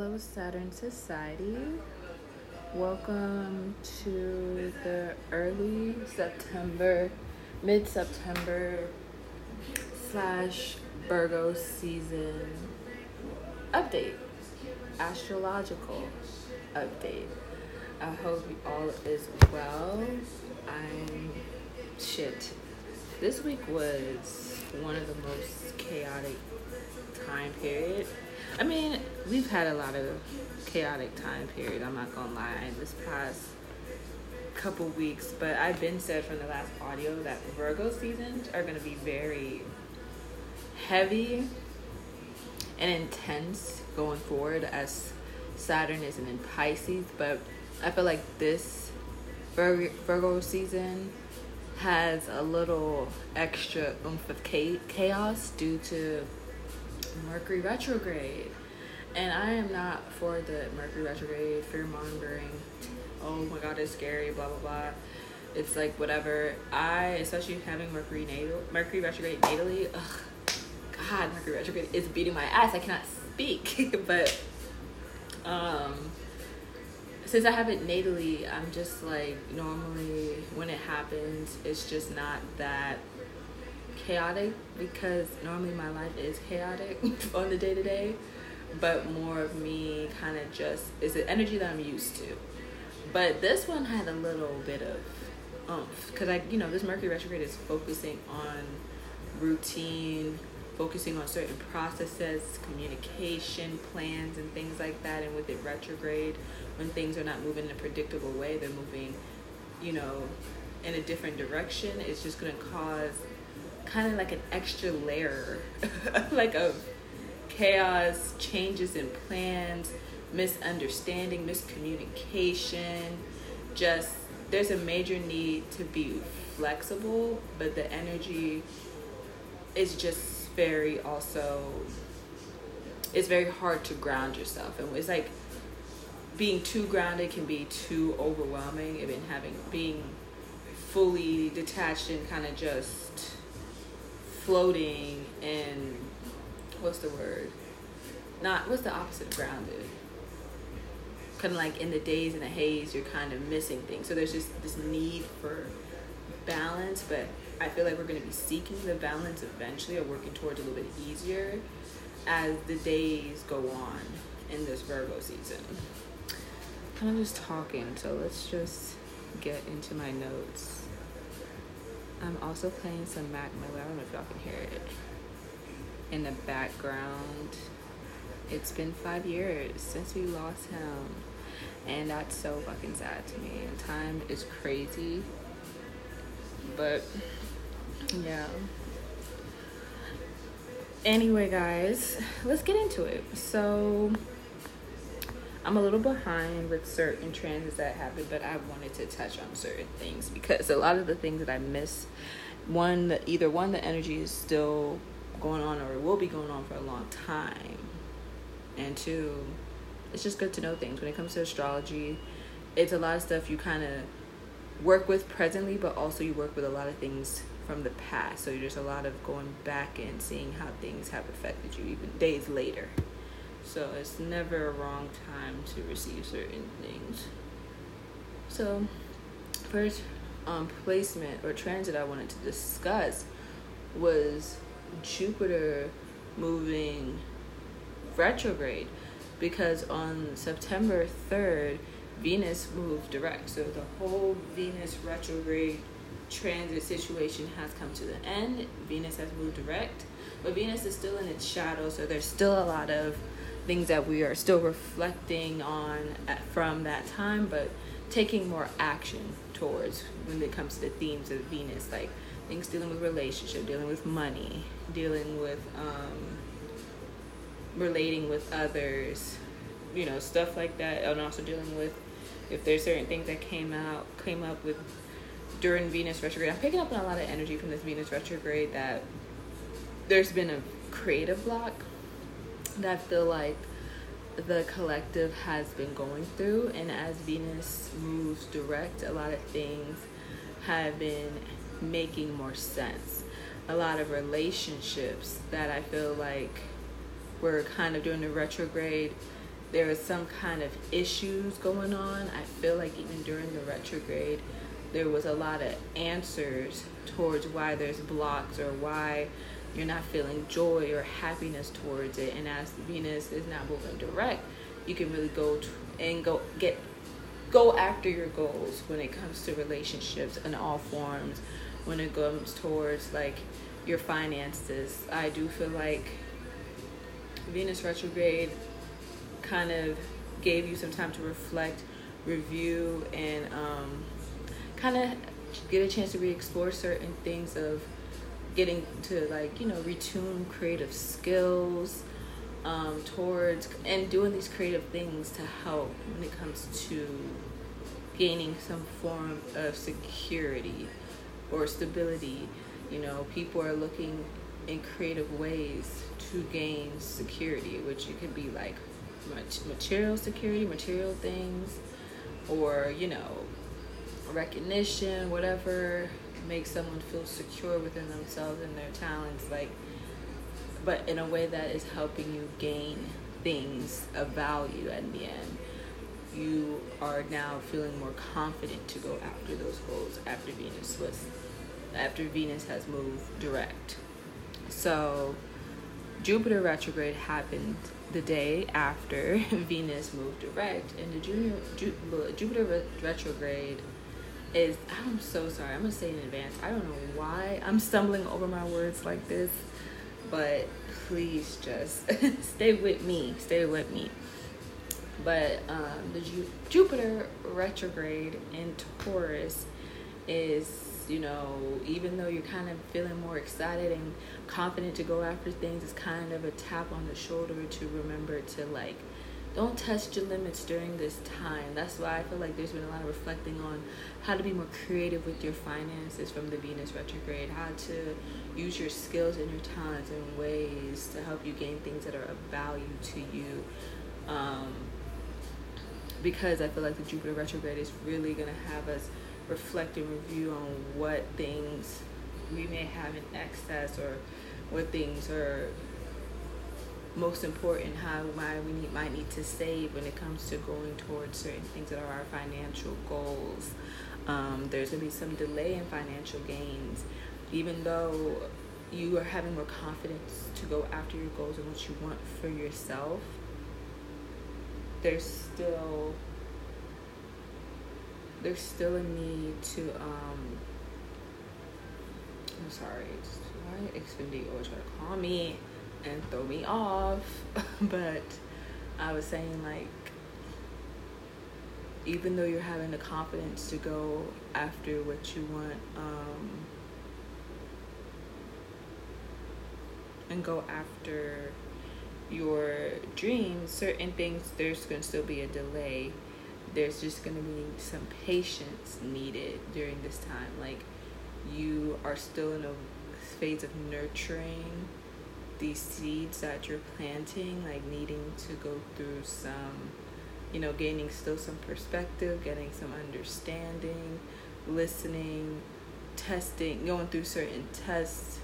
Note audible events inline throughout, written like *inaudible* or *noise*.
Hello, Saturn Society. Welcome to the early September, mid September slash Virgo season update, astrological update. I hope you all is well. I'm shit. This week was one of the most chaotic time period. I mean, we've had a lot of chaotic time period. I'm not gonna lie. This past couple weeks, but I've been said from the last audio that Virgo seasons are gonna be very heavy and intense going forward as Saturn isn't in Pisces. But I feel like this Virgo season has a little extra oomph of chaos due to Mercury retrograde. And I am not for the Mercury retrograde, fear mongering. Oh my god, it's scary, blah blah blah. It's like whatever. I, especially having Mercury natal, Mercury retrograde natally, ugh, God, Mercury retrograde is beating my ass. I cannot speak, *laughs* but um, since I have it natally, I'm just like normally when it happens, it's just not that chaotic because normally my life is chaotic *laughs* on the day to day, but more of me kind of just is the energy that I'm used to. But this one had a little bit of umph because I, you know, this Mercury retrograde is focusing on routine, focusing on certain processes, communication plans, and things like that. And with it retrograde, when things are not moving in a predictable way, they're moving, you know, in a different direction. It's just going to cause kind of like an extra layer *laughs* like of chaos changes in plans misunderstanding miscommunication. Just there's a major need to be flexible but the energy is just very also it's very hard to ground yourself. And it's like being too grounded can be too overwhelming and having being fully detached and kind of just floating and what's the word? Not what's the opposite of grounded? Kind of like in the daze and the haze, you're kind of missing things. So there's just this need for balance, but I feel like we're going to be seeking the balance eventually or working towards a little bit easier as the days go on in this Virgo season. I'm just talking, so let's just get into my notes. I'm also playing some Mac Miller. I don't know if y'all can hear it in the background. It's been five years since we lost him, and that's so fucking sad to me. And time is crazy, but yeah. Anyway, guys, let's get into it. So I'm a little behind with certain transits that happened, but I wanted to touch on certain things because a lot of the things that I miss, one, the, either one, the energy is still going on or it will be going on for a long time, and two, it's just good to know things. When it comes to astrology, it's a lot of stuff you kind of work with presently, but also you work with a lot of things from the past. So there's a lot of going back and seeing how things have affected you even days later. So it's never a wrong time to receive certain things. So, first um, placement or transit I wanted to discuss was Jupiter moving retrograde because on September 3rd, Venus moved direct. So the whole Venus retrograde transit situation has come to the end. Venus has moved direct, but Venus is still in its shadow, so there's still a lot of things that we are still reflecting on at, from that time, but taking more action towards when it comes to the themes of Venus, like things dealing with relationship, dealing with money, dealing with um, relating with others, you know, stuff like that, and also dealing with if there's certain things that came out came up with during Venus retrograde. I'm picking up on a lot of energy from this Venus retrograde that there's been a creative block that I feel like the collective has been going through. And as Venus moves direct, a lot of things have been making more sense. A lot of relationships that I feel like were kind of doing the retrograde there is some kind of issues going on. I feel like even during the retrograde, there was a lot of answers towards why there's blocks or why you're not feeling joy or happiness towards it. And as Venus is not moving direct, you can really go to, and go get go after your goals when it comes to relationships in all forms. When it comes towards like your finances, I do feel like Venus retrograde kind of gave you some time to reflect, review, and um, kind of get a chance to re-explore certain things of getting to like you know retune creative skills um, towards and doing these creative things to help when it comes to gaining some form of security or stability. You know people are looking in creative ways to gain security which it could be like material security material things or you know recognition, whatever makes someone feel secure within themselves and their talents, like, but in a way that is helping you gain things of value at the end. You are now feeling more confident to go after those goals after Venus was, after Venus has moved direct. So, Jupiter retrograde happened the day after *laughs* Venus moved direct, and the junior, Ju, Jupiter retrograde is I'm so sorry. I'm gonna say in advance. I don't know why I'm stumbling over my words like this, but please just *laughs* stay with me. Stay with me. But um, the Ju- Jupiter retrograde in Taurus is, you know, even though you're kind of feeling more excited and confident to go after things, it's kind of a tap on the shoulder to remember to like don't test your limits during this time. That's why I feel like there's been a lot of reflecting on how to be more creative with your finances from the Venus retrograde, how to use your skills and your talents in ways to help you gain things that are of value to you. Um, because I feel like the Jupiter retrograde is really going to have us reflect and review on what things we may have in excess or what things are most important how why we need, might need to save when it comes to going towards certain things that are our financial goals. Um, there's gonna be some delay in financial gains, even though you are having more confidence to go after your goals and what you want for yourself. There's still there's still a need to um I'm sorry, why Xfinity always try to call me and throw me off. *laughs* but I was saying, like, even though you're having the confidence to go after what you want, um, and go after your dreams, certain things, there's going to still be a delay. There's just going to be some patience needed during this time. Like, you are still in a phase of nurturing these seeds that you're planting, like needing to go through some, you know, gaining still some perspective, getting some understanding, listening, testing, going through certain tests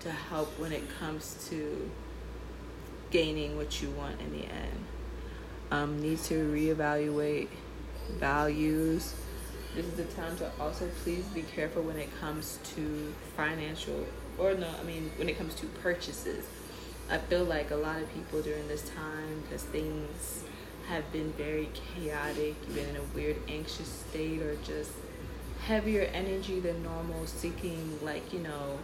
to help when it comes to gaining what you want in the end. Um, need to reevaluate values. This is the time to also please be careful when it comes to financial or no, I mean, when it comes to purchases, I feel like a lot of people during this time, because things have been very chaotic, you've been in a weird, anxious state, or just heavier energy than normal, seeking, like, you know,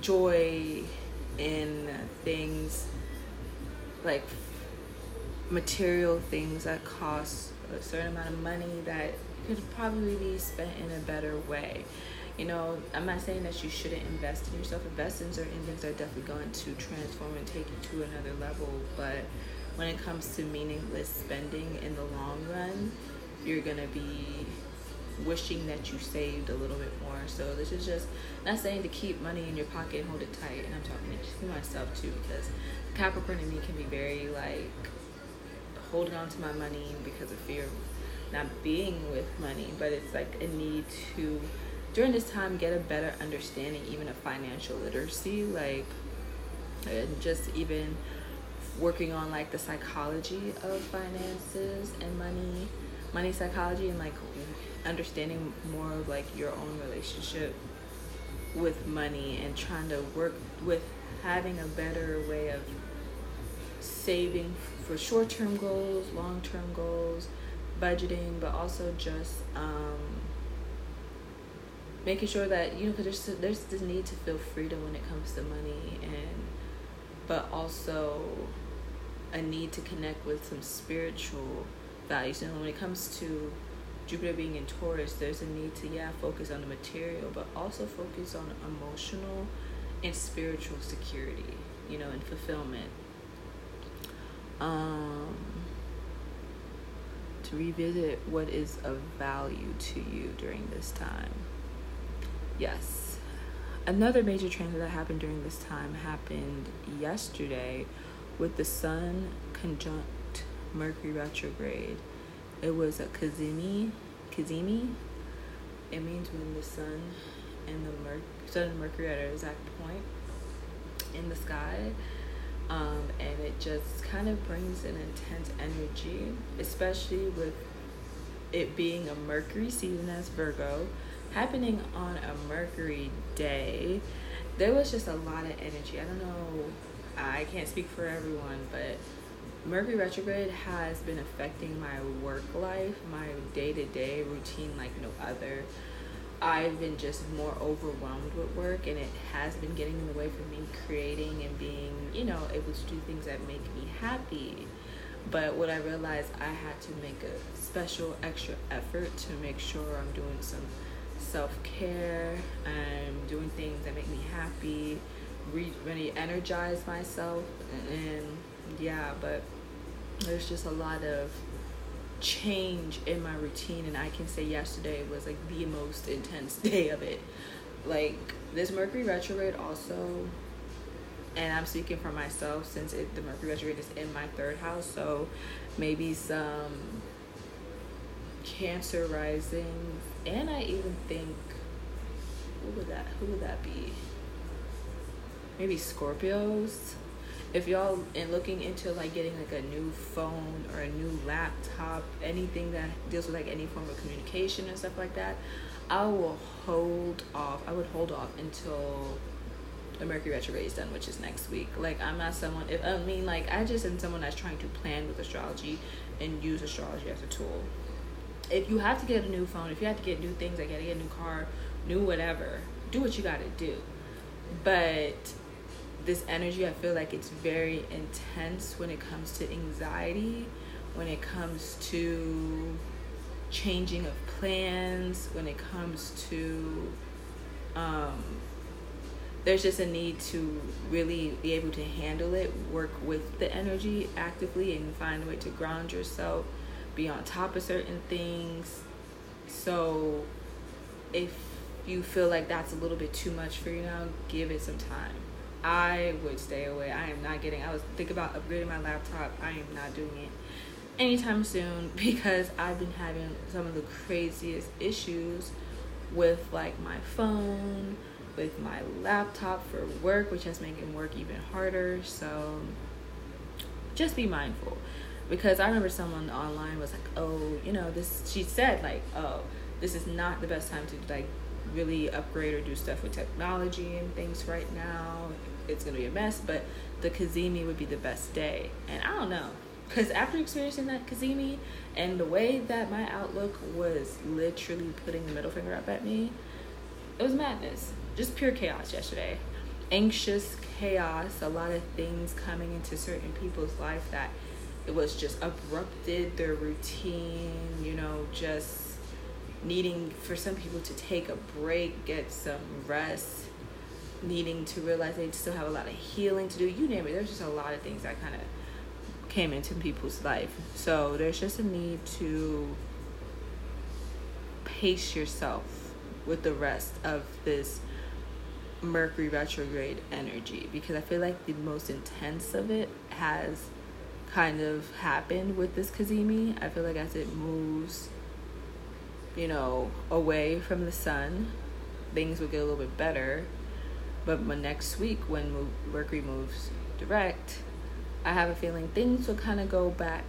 joy in things like material things that cost a certain amount of money that could probably be spent in a better way you know, I'm not saying that you shouldn't invest in yourself. Invest in certain things are definitely going to transform and take you to another level. But when it comes to meaningless spending in the long run, you're gonna be wishing that you saved a little bit more. So this is just not saying to keep money in your pocket and hold it tight. And I'm talking to myself too because Capricorn in me can be very like holding on to my money because of fear of not being with money. But it's like a need to during this time get a better understanding even of financial literacy like and just even working on like the psychology of finances and money, money psychology, and like understanding more of like your own relationship with money and trying to work with having a better way of saving for short term goals, long term goals, budgeting, but also just um, making sure that you know because there's there's this need to feel freedom when it comes to money and but also a need to connect with some spiritual values and when it comes to Jupiter being in Taurus, there's a need to yeah focus on the material, but also focus on emotional and spiritual security, you know, and fulfillment. Um, to revisit what is of value to you during this time. Yes. Another major transit that happened during this time happened yesterday with the Sun conjunct Mercury retrograde. It was a Cazimi. Cazimi. It means when the Sun and the Mer- Sun and Mercury at an exact point in the sky. Um, and it just kind of brings an intense energy, especially with it being a Mercury season as Virgo, happening on a Mercury day. There was just a lot of energy. I don't know, I can't speak for everyone, but Mercury retrograde has been affecting my work life, my day to day routine like no other. I've been just more overwhelmed with work, and it has been getting in the way for me creating and being, you know, able to do things that make me happy. But what I realized, I had to make a special extra effort to make sure I'm doing some self care, I'm doing things that make me happy, re- really energize myself, and, and yeah, but there's just a lot of change in my routine and I can say yesterday was like the most intense *laughs* day of it. Like this Mercury retrograde also and I'm speaking for myself since it, the Mercury retrograde is in my third house, so maybe some Cancer rising, and I even think who would that who would that be? Maybe Scorpios if y'all and looking into like getting like a new phone or a new laptop, anything that deals with like any form of communication and stuff like that, I will hold off. I would hold off until the Mercury retrograde is done, which is next week. Like I'm not someone. If I mean, like I just am someone that's trying to plan with astrology and use astrology as a tool. If you have to get a new phone, if you have to get new things, like gotta get a new car, new whatever, do what you gotta do. But this energy, I feel like it's very intense when it comes to anxiety, when it comes to changing of plans, when it comes to um, there's just a need to really be able to handle it, work with the energy actively, and find a way to ground yourself, be on top of certain things. So, if you feel like that's a little bit too much for you now, give it some time. I would stay away. I am not getting. I was thinking about upgrading my laptop. I am not doing it anytime soon *laughs* because I've been having some of the craziest issues with like my phone, with my laptop for work, which has making work even harder. So just be mindful because I remember someone online was like, "Oh, you know, this." She said like, "Oh, this is not the best time to like really upgrade or do stuff with technology and things right now. It's gonna be a mess, but the Cazimi would be the best day. And I don't know, because after experiencing that Cazimi and the way that my outlook was literally putting the middle finger up at me, it was madness. Just pure chaos yesterday. Anxious chaos, a lot of things coming into certain people's life that it was just abrupted their routine, you know, just needing for some people to take a break, get some rest, needing to realize they still have a lot of healing to do. You name it. There's just a lot of things that kind of came into people's life. So there's just a need to pace yourself with the rest of this Mercury retrograde energy because I feel like the most intense of it has kind of happened with this Cazimi. I feel like as it moves you know, away from the sun, things will get a little bit better. But my next week, when Mercury moves direct, I have a feeling things will kind of go back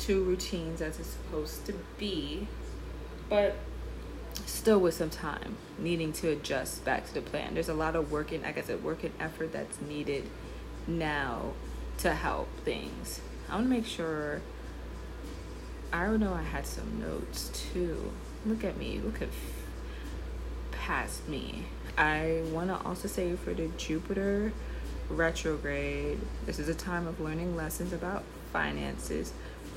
to routines as it's supposed to be, but still with some time needing to adjust back to the plan. There's a lot of work and like I said, work and effort that's needed now to help things. I want to make sure. I don't know I had some notes too. Look at me. Look at past me. I want to also say for the Jupiter retrograde, this is a time of learning lessons about finances.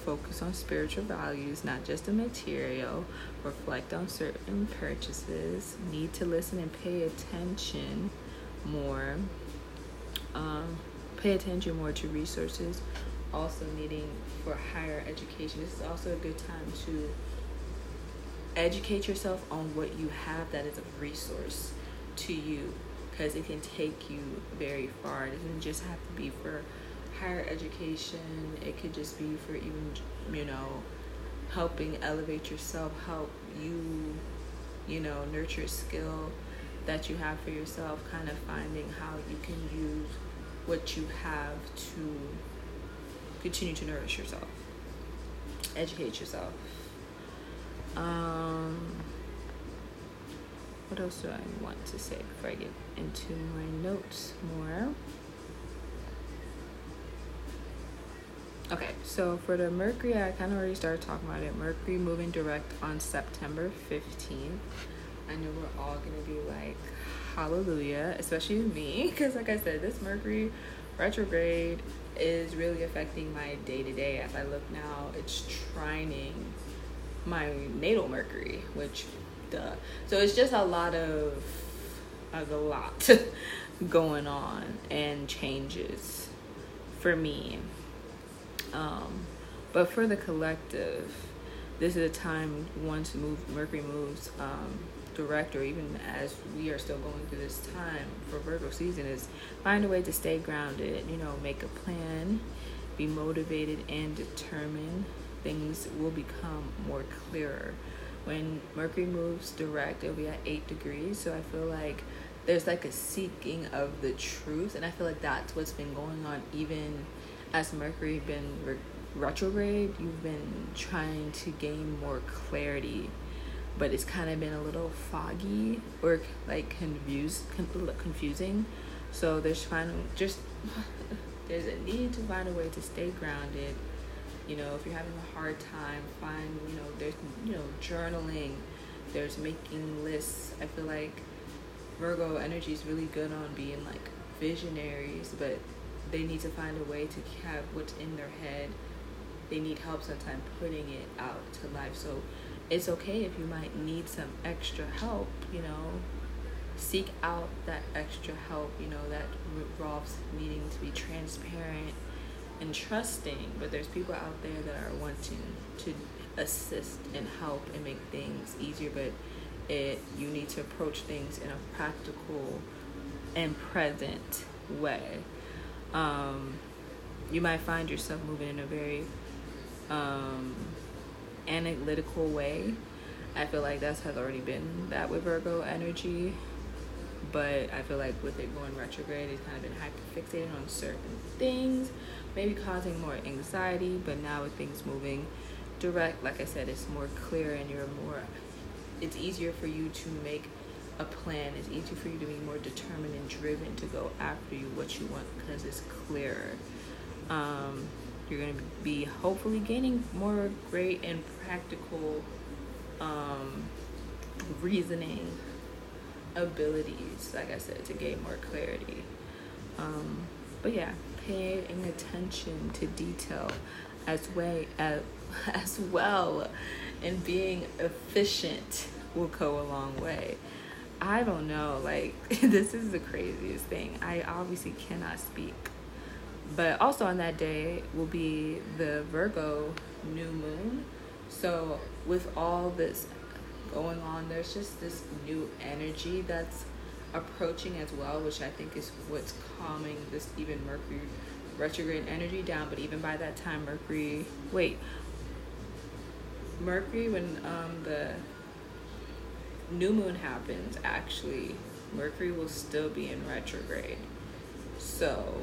Focus on spiritual values, not just the material. Reflect on certain purchases. Need to listen and pay attention more. Um, pay attention more to resources. Also, needing for higher education. This is also a good time to educate yourself on what you have that is a resource to you because it can take you very far. It doesn't just have to be for higher education, it could just be for even, you know, helping elevate yourself, help you, you know, nurture skill that you have for yourself, kind of finding how you can use what you have to continue to nourish yourself, educate yourself. Um, what else do I want to say before I get into my notes more? Okay, so for the Mercury, I kind of already started talking about it. Mercury moving direct on September 15th. I know we're all going to be like, hallelujah, especially me, because like I said, this Mercury retrograde is really affecting my day to day. As I look now, it's trining my natal Mercury, which duh. So it's just a lot of a lot *laughs* going on and changes for me. Um, but for the collective, this is a time once move Mercury moves um, direct, or even as we are still going through this time for Virgo season, is find a way to stay grounded. You know, make a plan, be motivated and determined. Things will become more clearer when Mercury moves direct, it'll be at eight degrees. So I feel like there's like a seeking of the truth, and I feel like that's what's been going on even as Mercury been re- retrograde. You've been trying to gain more clarity, but it's kind of been a little foggy or like confused, confusing. So there's finding just *laughs* there's a need to find a way to stay grounded. You know if you're having a hard time find you know there's you know journaling there's making lists. I feel like virgo energy is really good on being like visionaries but they need to find a way to have what's in their head. They need help sometimes putting it out to life. So it's okay if you might need some extra help you know. Seek out that extra help you know that involves needing to be transparent and trusting, but there's people out there that are wanting to assist and help and make things easier, but it you need to approach things in a practical and present way. Um, you might find yourself moving in a very um, analytical way. I feel like that has already been that with Virgo energy, but I feel like with it going retrograde, it's kind of been hyper fixated on certain things maybe causing more anxiety, but now with things moving direct, like I said, it's more clear and you're more, it's easier for you to make a plan. It's easier for you to be more determined and driven to go after you what you want because it's clearer. Um, you're going to be hopefully gaining more great and practical um, reasoning abilities, like I said, to gain more clarity. Um, but yeah, paying attention to detail as way as, *laughs* as well and being efficient will go a long way. I don't know, like *laughs* this is the craziest thing. I obviously cannot speak. But also on that day will be the Virgo new moon. So with all this going on, there's just this new energy that's approaching as well, which I think is what's calming this even Mercury retrograde energy down. But even by that time, Mercury, wait, Mercury, when um, the new moon happens, actually, Mercury will still be in retrograde. So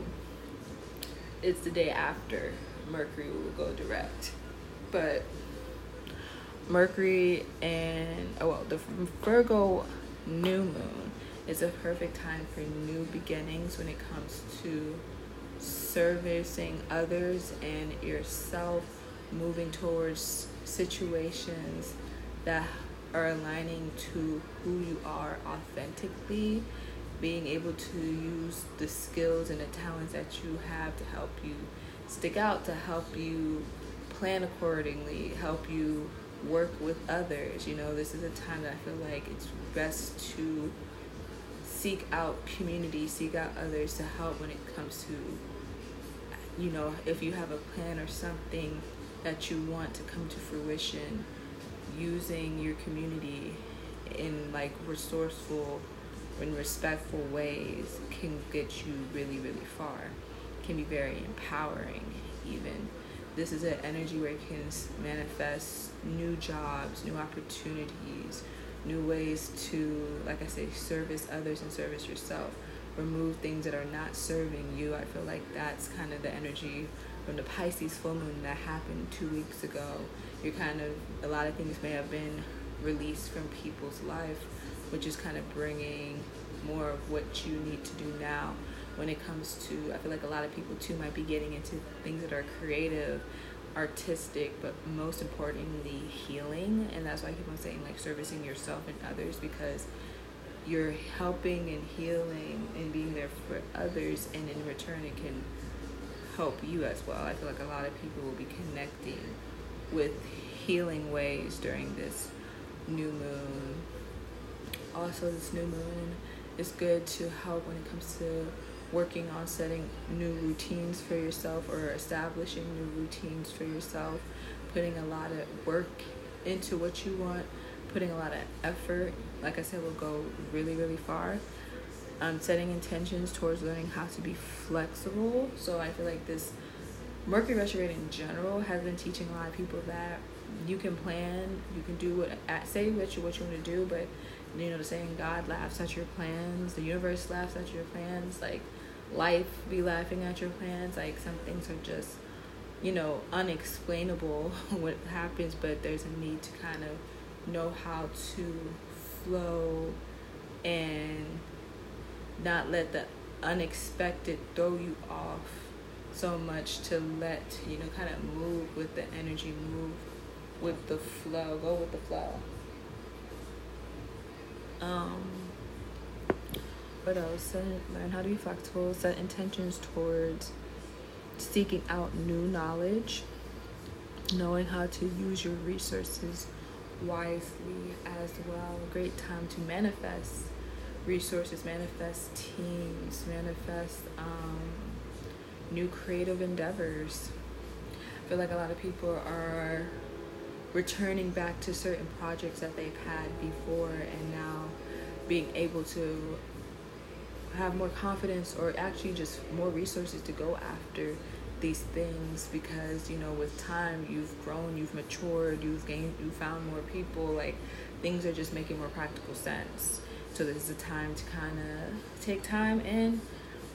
it's the day after Mercury will go direct. But Mercury and oh well, the Virgo new moon is a perfect time for new beginnings when it comes to servicing others and yourself, moving towards situations that are aligning to who you are authentically, being able to use the skills and the talents that you have to help you stick out, to help you plan accordingly, help you work with others. You know, this is a time that I feel like it's best to seek out community, seek out others to help when it comes to, you know, if you have a plan or something that you want to come to fruition, using your community in like resourceful and respectful ways can get you really, really far. Can be very empowering, even. This is an energy where it can manifest new jobs, new opportunities, new ways to, like I say, service others and service yourself. Remove things that are not serving you. I feel like that's kind of the energy from the Pisces full moon that happened two weeks ago. You're kind of, a lot of things may have been released from people's life, which is kind of bringing more of what you need to do now when it comes to, I feel like a lot of people too might be getting into things that are creative artistic, but most importantly, healing. And that's why I keep on saying like servicing yourself and others because you're helping and healing and being there for others, and in return, it can help you as well. I feel like a lot of people will be connecting with healing ways during this new moon. Also, this new moon is good to help when it comes to working on setting new routines for yourself or establishing new routines for yourself, putting a lot of work into what you want, putting a lot of effort, like I said, will go really, really far. Um, setting intentions towards learning how to be flexible. So I feel like this Mercury retrograde in general has been teaching a lot of people that you can plan, you can do what say what you what you want to do, but you know the saying God laughs at your plans, the universe laughs at your plans. Like life be laughing at your plans. Like some things are just, you know, unexplainable *laughs* what happens, but there's a need to kind of know how to flow and not let the unexpected throw you off so much to let you know kind of move with the energy move with the flow go with the flow um what else? Learn how to be flexible. Set intentions towards seeking out new knowledge, knowing how to use your resources wisely as well. Great time to manifest resources, manifest teams, manifest um, new creative endeavors. I feel like a lot of people are returning back to certain projects that they've had before and now being able to have more confidence or actually just more resources to go after these things because you know with time you've grown you've matured you've gained you found more people like things are just making more practical sense. So this is a time to kind of take time and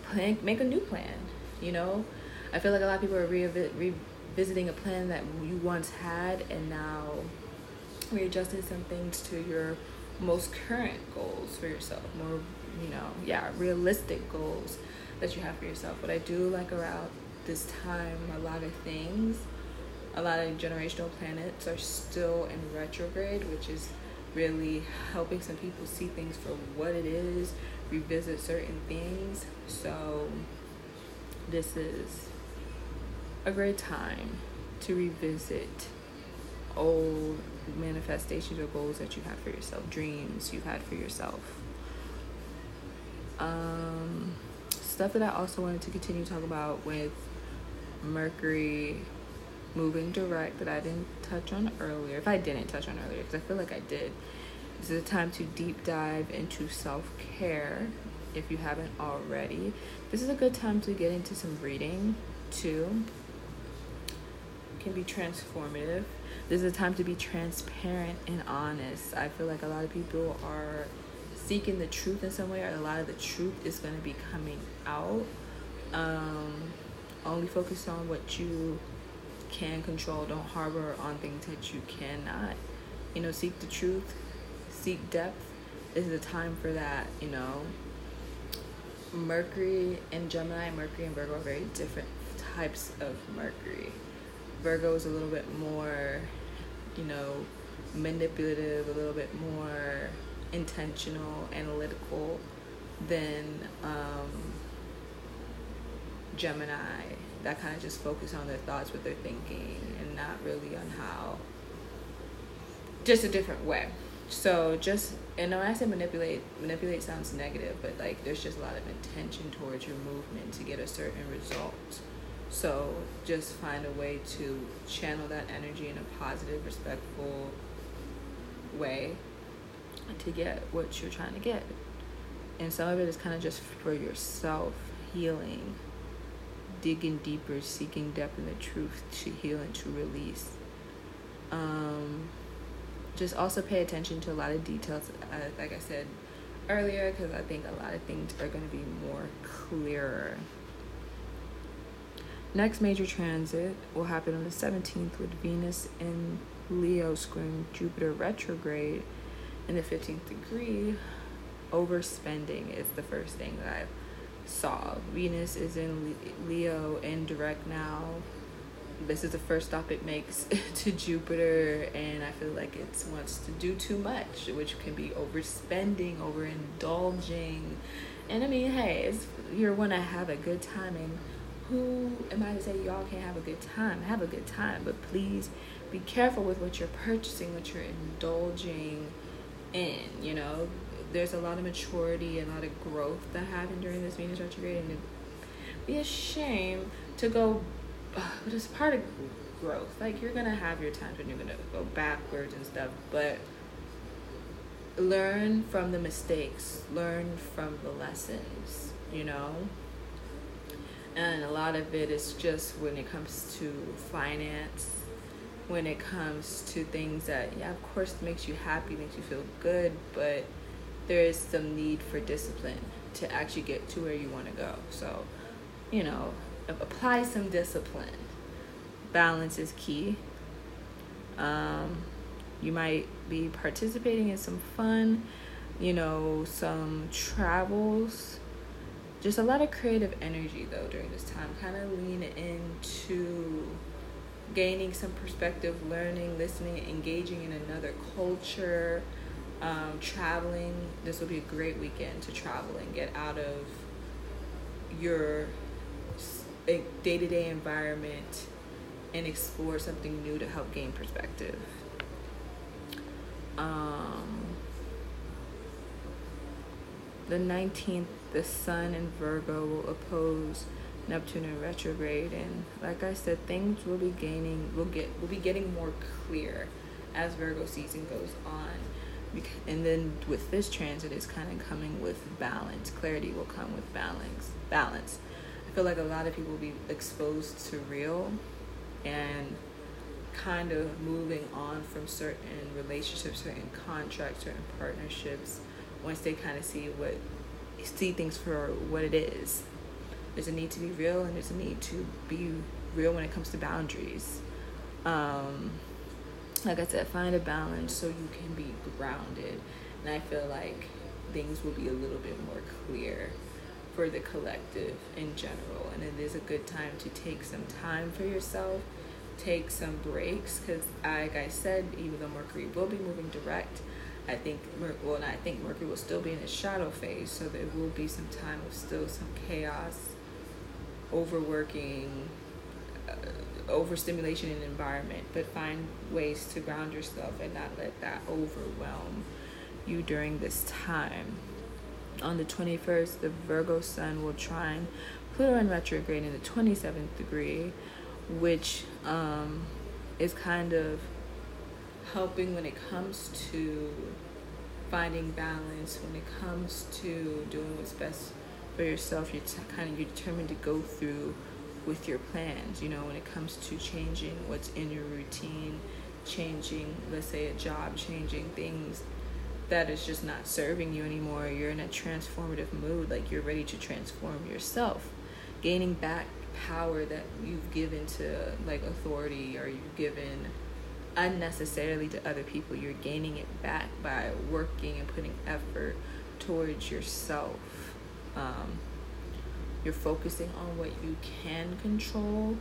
plan make a new plan you know? I feel like a lot of people are revisiting a plan that you once had and now readjusting some things to your most current goals for yourself more you know, yeah, realistic goals that you have for yourself. but I do like around this time, a lot of things, a lot of generational planets are still in retrograde, which is really helping some people see things for what it is, revisit certain things. So, this is a great time to revisit old manifestations or goals that you had for yourself, dreams you had for yourself. Um, stuff that I also wanted to continue to talk about with Mercury moving direct that I didn't touch on earlier. If I didn't touch on earlier, because I feel like I did. This is a time to deep dive into self care if you haven't already. This is a good time to get into some reading too. Can be transformative. This is a time to be transparent and honest. I feel like a lot of people are seeking the truth in some way, or a lot of the truth is going to be coming out. Um, only focus on what you can control. Don't harbor on things that you cannot. You know, seek the truth, seek depth. This is a time for that, you know. Mercury and Gemini, Mercury and Virgo are very different types of Mercury. Virgo is a little bit more, you know, manipulative, a little bit more intentional, analytical than um, Gemini that kind of just focus on their thoughts, what they're thinking, and not really on how. Just a different way. So just and when I say manipulate, manipulate sounds negative, but like there's just a lot of intention towards your movement to get a certain result. So just find a way to channel that energy in a positive, respectful way to get what you're trying to get. And some of it is kind of just for yourself healing digging deeper, seeking depth in the truth to heal and to release. Um, just also pay attention to a lot of details, uh, like I said earlier, because I think a lot of things are going to be more clearer. Next major transit will happen on the 17th with Venus in Leo squaring Jupiter retrograde in the 15th degree. Overspending is the first thing that I've saw. Venus is in Leo in direct now. This is the first stop it makes *laughs* to Jupiter, and I feel like it wants to do too much, which can be overspending, overindulging. And I mean, hey, it's, you want to have a good time, and who am I to say y'all can't have a good time? Have a good time, but please be careful with what you're purchasing, what you're indulging in. You know, there's a lot of maturity and a lot of growth that happened during this Venus retrograde, and it'd be a shame to go. *sighs* But it's part of growth. Like you're gonna have your times when you're gonna go backwards and stuff, but learn from the mistakes, learn from the lessons. You know. And a lot of it is just when it comes to finance, when it comes to things that, yeah, of course, makes you happy, makes you feel good, but there is some need for discipline to actually get to where you want to go. So, you know, apply some discipline. Balance is key. Um, you might be participating in some fun, you know, some travels. Just a lot of creative energy though during this time. Kind of lean into gaining some perspective, learning, listening, engaging in another culture um, traveling, this will be a great weekend to travel and get out of your day to day environment and explore something new to help gain perspective. Um, the 19th, the Sun in Virgo will oppose Neptune in retrograde, and like I said, things will be gaining, will get, will be getting more clear as Virgo season goes on. And then with this transit it's kind of coming with balance. Clarity will come with balance balance. I feel like a lot of people will be exposed to real and kind of moving on from certain relationships certain contracts certain partnerships once they kind of see what see things for what it is there's a need to be real and there's a need to be real when it comes to boundaries um, like I said, find a balance so you can be grounded. And I feel like things will be a little bit more clear for the collective in general. And it is a good time to take some time for yourself, take some breaks, because like I said, even though Mercury will be moving direct, I think well, and I think Mercury will still be in its shadow phase, so there will be some time of still some chaos, overworking, uh, overstimulation in the environment, but find ways to ground yourself and not let that overwhelm you during this time. On the 21st, the Virgo sun will trine Pluto in retrograde in the 27th degree, which um, is kind of helping when it comes to finding balance, when it comes to doing what's best for yourself. You're kind of you're determined to go through with your plans, you know, when it comes to changing what's in your routine, changing, let's say, a job, changing things that is just not serving you anymore. You're in a transformative mood, like you're ready to transform yourself, gaining back power that you've given to like authority or you've given unnecessarily to other people you're gaining it back by working and putting effort towards yourself um, you're focusing on what you can control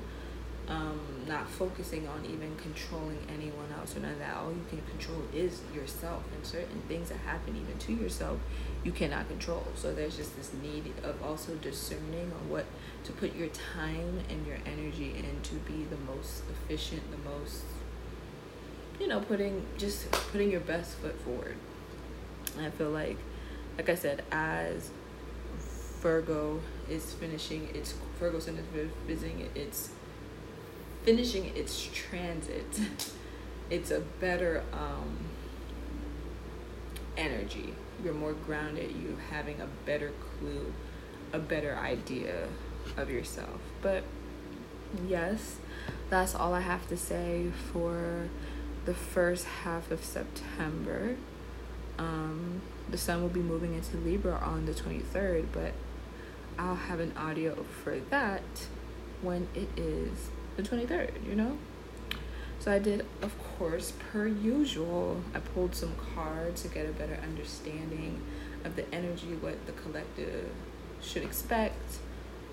um, not focusing on even controlling anyone else or none of that. All you can control is yourself, and certain things that happen even to yourself, you cannot control. So there's just this need of also discerning on what to put your time and your energy in to be the most efficient, the most, you know, putting just putting your best foot forward. And I feel like, like I said, as Virgo is finishing its Virgo Sun is visiting its finishing its transit, *laughs* it's a better um, energy. You're more grounded. You having a better clue, a better idea of yourself. But yes, that's all I have to say for the first half of September. Um, the sun will be moving into Libra on the 23rd, but I'll have an audio for that when it is the 23rd, you know? So I did, of course, per usual, I pulled some cards to get a better understanding of the energy, what the collective should expect,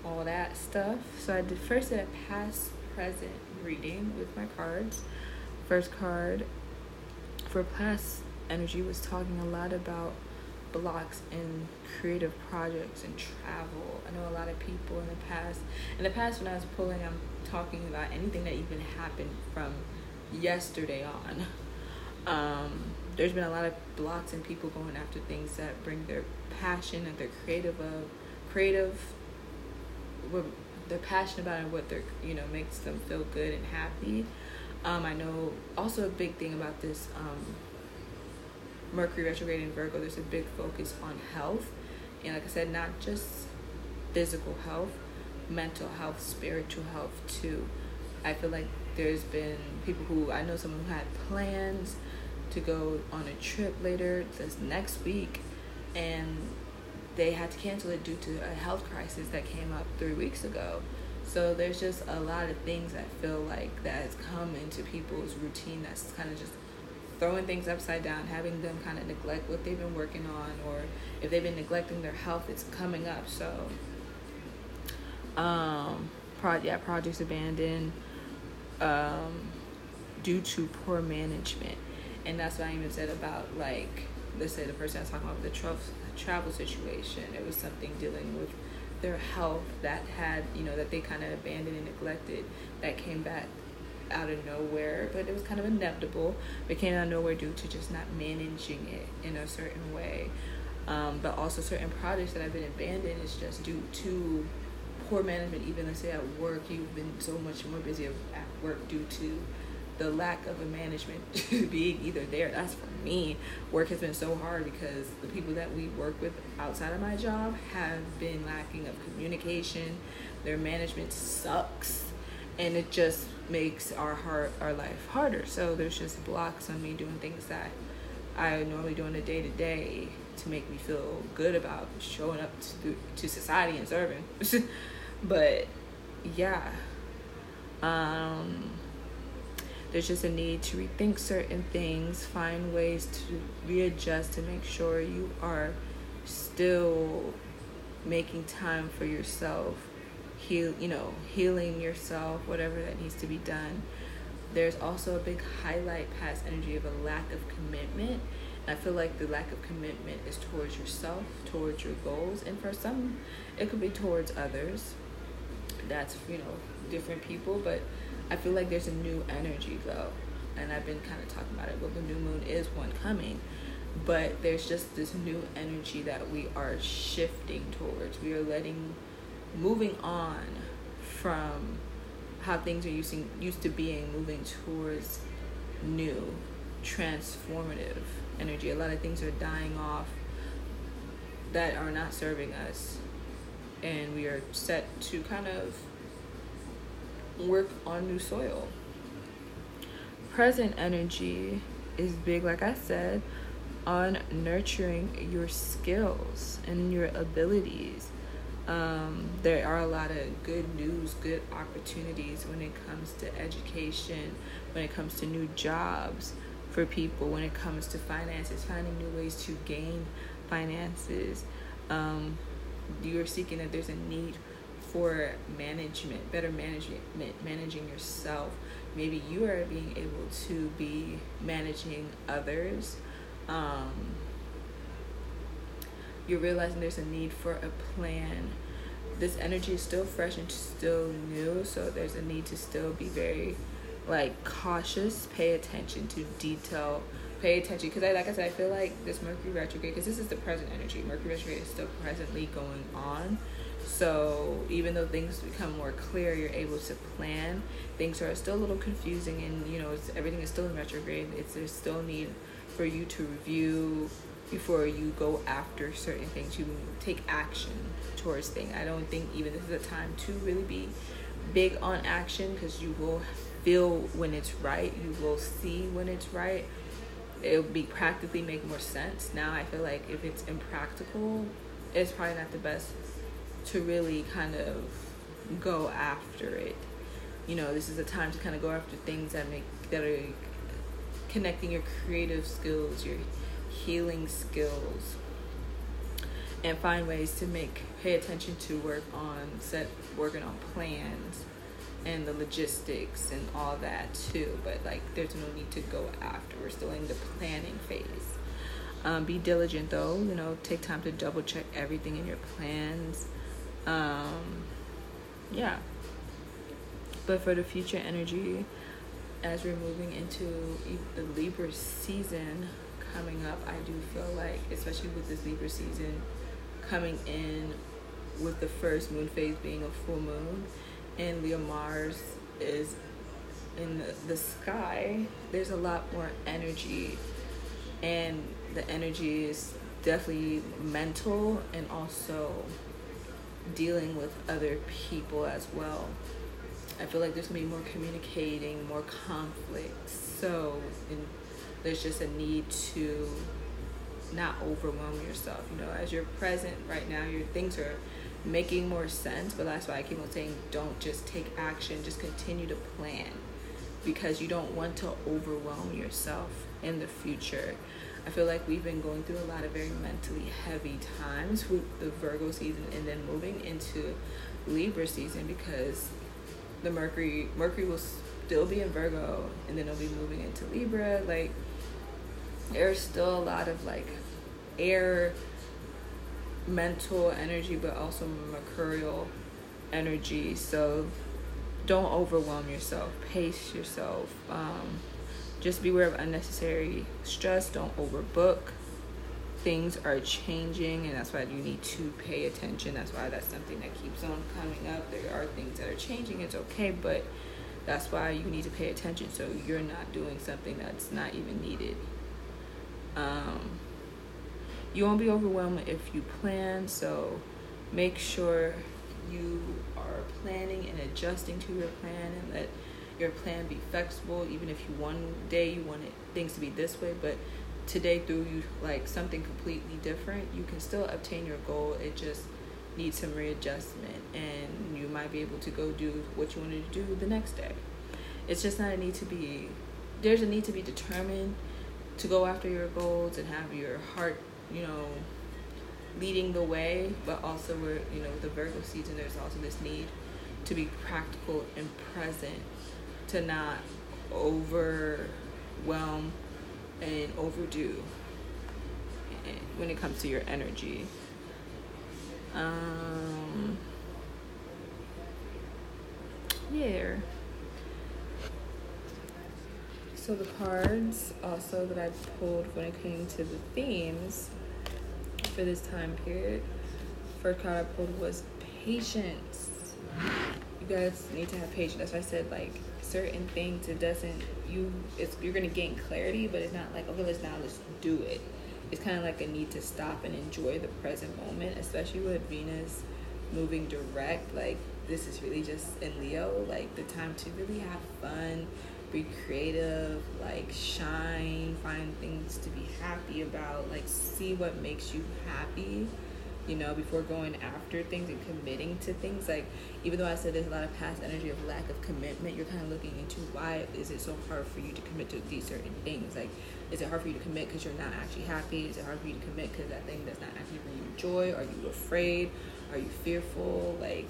all that stuff. So I did first did a past present reading with my cards. First card for past energy was talking a lot about blocks in creative projects and travel. I know a lot of people in the past. In the past, when I was pulling, I'm talking about anything that even happened from yesterday on. Um, there's been a lot of blocks and people going after things that bring their passion and they're creative of creative. What they're passionate about and what they're you know makes them feel good and happy. Um, I know also a big thing about this. Um, Mercury retrograde in Virgo, there's a big focus on health. And like I said, not just physical health, mental health, spiritual health too. I feel like there's been people who I know someone who had plans to go on a trip later this next week and they had to cancel it due to a health crisis that came up three weeks ago. So there's just a lot of things I feel like that has come into people's routine that's kind of just throwing things upside down, having them kind of neglect what they've been working on, or if they've been neglecting their health, it's coming up. So, um, pro- yeah, projects abandoned um, due to poor management, and that's what I even said about like let's say the person I was talking about the tra- travel situation. It was something dealing with their health that had you know that they kind of abandoned and neglected that came back out of nowhere, but it was kind of inevitable. It came out of nowhere due to just not managing it in a certain way. Um, but also certain projects that have been abandoned is just due to poor management. Even let's say at work, you've been so much more busy at work due to the lack of a management *laughs* being either there. That's for me. Work has been so hard because the people that we work with outside of my job have been lacking of communication. Their management sucks and it just makes our heart our life harder so there's just blocks on me doing things that i normally do on a day to day to make me feel good about showing up to, to society and serving *laughs* but yeah um there's just a need to rethink certain things find ways to readjust to make sure you are still making time for yourself heal you know healing yourself whatever that needs to be done. There's also a big highlight past energy of a lack of commitment. I feel like the lack of commitment is towards yourself towards your goals and for some it could be towards others. That's you know different people but i feel like there's a new energy though and i've been kind of talking about it. Well the new moon is one coming but there's just this new energy that we are shifting towards. We are letting moving on from how things are using used to being moving towards new transformative energy. A lot of things are dying off that are not serving us and we are set to kind of work on new soil present energy is big like i said on nurturing your skills and your abilities Um, there are a lot of good news, good opportunities when it comes to education, when it comes to new jobs for people, when it comes to finances, finding new ways to gain finances. Um, you're seeking that there's a need for management, better management, managing yourself. Maybe you are being able to be managing others. Um, you're realizing there's a need for a plan. This energy is still fresh and still new, so there's a need to still be very like cautious, pay attention to detail, pay attention because I like I said I feel like this Mercury retrograde because this is the present energy. Mercury retrograde is still presently going on. So even though things become more clear, you're able to plan. Things are still a little confusing, and you know everything is still in retrograde. It's there's still need for you to review before you go after certain things. You take action towards things. I don't think even this is a time to really be big on action because you will feel when it's right. You will see when it's right. It'll be practically make more sense. Now I feel like if it's impractical, it's probably not the best to really kind of go after it. You know, this is a time to kind of go after things that make that are connecting your creative skills, your healing skills and find ways to make pay attention to work on set working on plans and the logistics and all that too. But like there's no need to go after we're still in the planning phase. Um, be diligent though you know take time to double check everything in your plans um, yeah. But for the future energy as we're moving into the libra season coming up, I do feel like, especially with this Libra season coming in with the first moon phase being a full moon, and Leo Mars is in the, sky, there's a lot more energy, and the energy is definitely mental and also dealing with other people as well. I feel like there's gonna be more communicating, more conflicts. So, there's just a need to not overwhelm yourself. You know, as you're present right now, your things are making more sense. But that's why I keep on saying, don't just take action. Just continue to plan, because you don't want to overwhelm yourself in the future. I feel like we've been going through a lot of very mentally heavy times with the Virgo season, and then moving into Libra season because the Mercury Mercury will still be in Virgo, and then it'll be moving into Libra. Like there's still a lot of like air mental energy but also mercurial energy. So don't overwhelm yourself. Pace yourself. Um, just beware of unnecessary stress. Don't overbook. Things are changing and that's why you need to pay attention. That's why that's something that keeps on coming up. There are things that are changing. It's okay but that's why you need to pay attention so you're not doing something that's not even needed. Um, you won't be overwhelmed if you plan, so make sure you are planning and adjusting to your plan and let your plan be flexible even if you one day you want things to be this way but today through you like something completely different you can still obtain your goal. It just needs some readjustment and you might be able to go do what you wanted to do the next day. It's just not a need to be there's a need to be determined to go after your goals and have your heart, you know, leading the way, but also we're, you know, the Virgo season, there's also this need to be practical and present, to not overwhelm and overdo when it comes to your energy. Um, yeah. So the cards also that I pulled when it came to the themes for this time period, first card I pulled was patience. You guys need to have patience. That's why I said like certain things it doesn't you it's you're gonna gain clarity, but it's not like okay let's now let's do it. It's kind of like a need to stop and enjoy the present moment, especially with Venus moving direct. Like this is really just in Leo, like the time to really have fun be creative, like shine, find things to be happy about, like see what makes you happy you know, before going after things and committing to things. Like, even though I said there's a lot of past energy of lack of commitment, you're kind of looking into why is it so hard for you to commit to these certain things? Like, is it hard for you to commit because you're not actually happy? Is it hard for you to commit because that thing does not actually bring you joy? Are you afraid? Are you fearful? Like,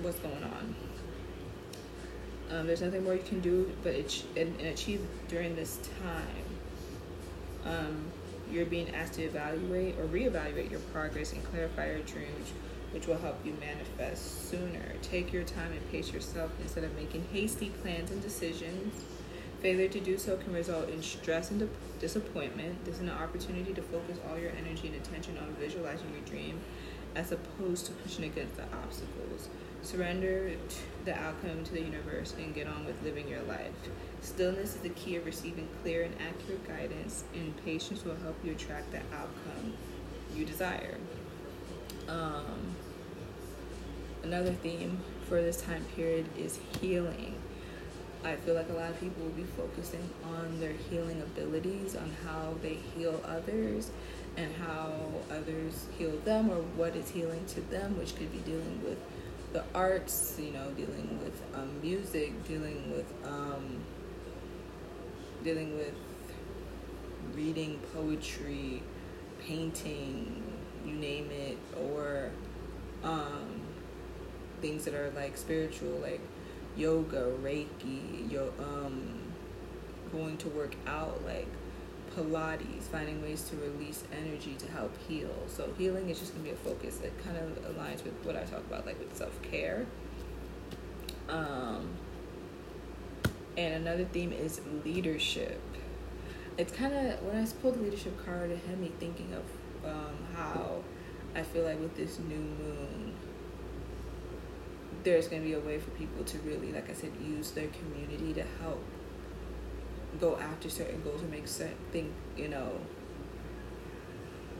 what's going on? Um, there's nothing more you can do but ach- and, and achieve during this time. Um, you're being asked to evaluate or reevaluate your progress and clarify your dreams, which will help you manifest sooner. Take your time and pace yourself instead of making hasty plans and decisions. Failure to do so can result in stress and disappointment. This is an opportunity to focus all your energy and attention on visualizing your dream as opposed to pushing against the obstacles. Surrender the outcome to the universe and get on with living your life. Stillness is the key of receiving clear and accurate guidance, and patience will help you attract the outcome you desire. Um, another theme for this time period is healing. I feel like a lot of people will be focusing on their healing abilities, on how they heal others, and how others heal them, or what is healing to them, which could be dealing with the arts, you know, dealing with um, music, dealing with um, dealing with reading poetry, painting, you name it, or um, things that are like spiritual, like yoga, Reiki, yo, um, going to work out, like Pilates, finding ways to release energy to help heal. So healing is just gonna be a focus. It kind of aligns with what I talk about, like with self care. Um, and another theme is leadership. It's kind of when I pulled the leadership card, it had me thinking of um, how I feel like with this new moon, there's gonna be a way for people to really, like I said, use their community to help go after certain goals or make certain things, you know,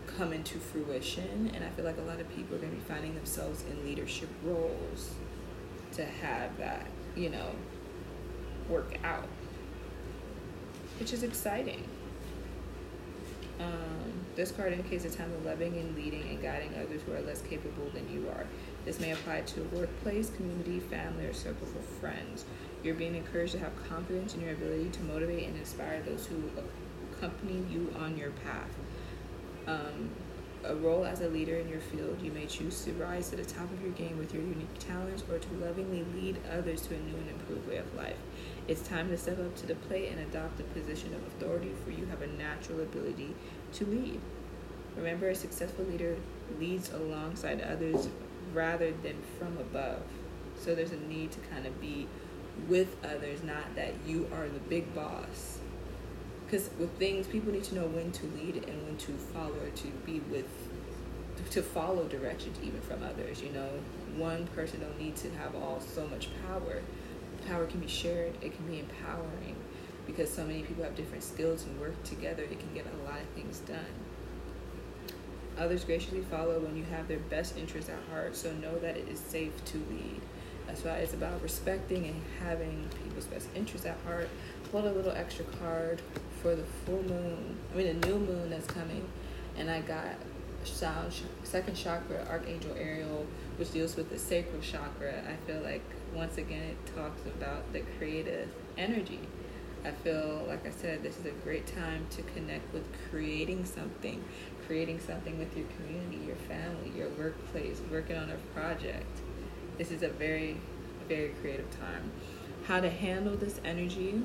come into fruition. And I feel like a lot of people are going to be finding themselves in leadership roles to have that, you know, work out, which is exciting. Um, this card indicates a time of loving and leading and guiding others who are less capable than you are. This may apply to a workplace, community, family, or circle of friends. You're being encouraged to have confidence in your ability to motivate and inspire those who accompany you on your path. Um, a role as a leader in your field, you may choose to rise to the top of your game with your unique talents or to lovingly lead others to a new and improved way of life. It's time to step up to the plate and adopt a position of authority, for you have a natural ability to lead. Remember, a successful leader leads alongside others rather than from above. So there's a need to kind of be with others, not that you are the big boss. Because with things, people need to know when to lead and when to follow, or to be with, to follow directions even from others. You know, one person don't need to have all so much power. Power can be shared. It can be empowering, because so many people have different skills and work together. It can get a lot of things done. Others graciously follow when you have their best interests at heart, so know that it is safe to lead. That's why it's about respecting and having people's best interests at heart. Pulled a little extra card for the full moon, I mean, the new moon that's coming, and I got sound second chakra, Archangel Ariel, which deals with the sacral chakra. I feel like once again it talks about the creative energy. I feel like I said, this is a great time to connect with creating something, creating something with your community, your family, your workplace, working on a project this is a very, very creative time. How to handle this energy.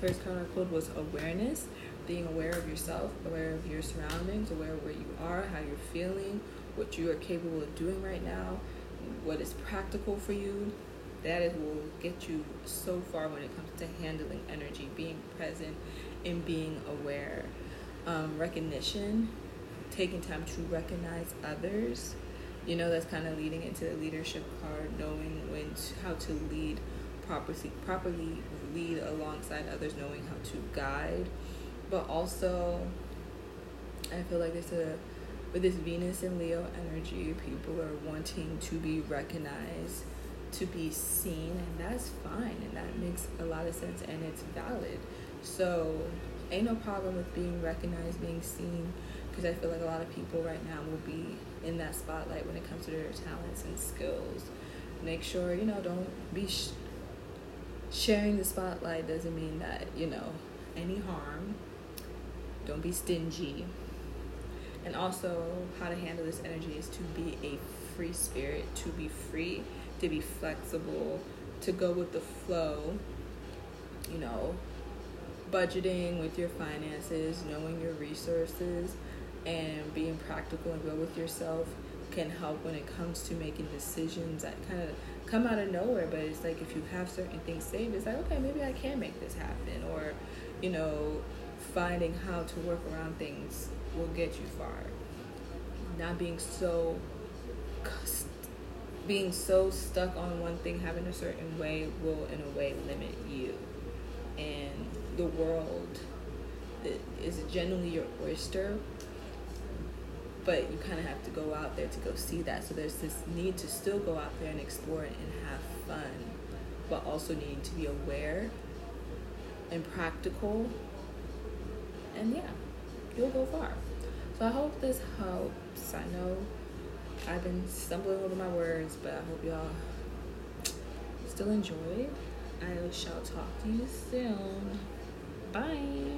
First card I pulled was awareness, being aware of yourself, aware of your surroundings, aware of where you are, how you're feeling, what you are capable of doing right now, what is practical for you. That is will get you so far when it comes to handling energy, being present and being aware. Um, recognition, taking time to recognize others, you know that's kind of leading into the leadership card knowing when to, how to lead properly properly lead alongside others knowing how to guide. But also i feel like there's a with this venus and leo energy people are wanting to be recognized to be seen and that's fine and that makes a lot of sense and it's valid. So ain't no problem with being recognized being seen because I feel like a lot of people right now will be in that spotlight when it comes to their talents and skills. Make sure, you know, don't be sh- sharing the spotlight doesn't mean that, you know, any harm. Don't be stingy. And also, how to handle this energy is to be a free spirit, to be free, to be flexible, to go with the flow, you know, budgeting with your finances, knowing your resources, and being practical and real with yourself can help when it comes to making decisions that kind of come out of nowhere. But it's like if you have certain things saved, it's like, okay, maybe I can make this happen. Or, you know, finding how to work around things will get you far. Not being so being so stuck on one thing, having a certain way will in a way limit you. And the world is generally your oyster, but you kind of have to go out there to go see that. So there's this need to still go out there and explore it and have fun, but also needing to be aware and practical. And yeah, you'll go far. So I hope this helps. I know I've been stumbling over my words, but I hope y'all still enjoy. I shall talk to you soon. Bye.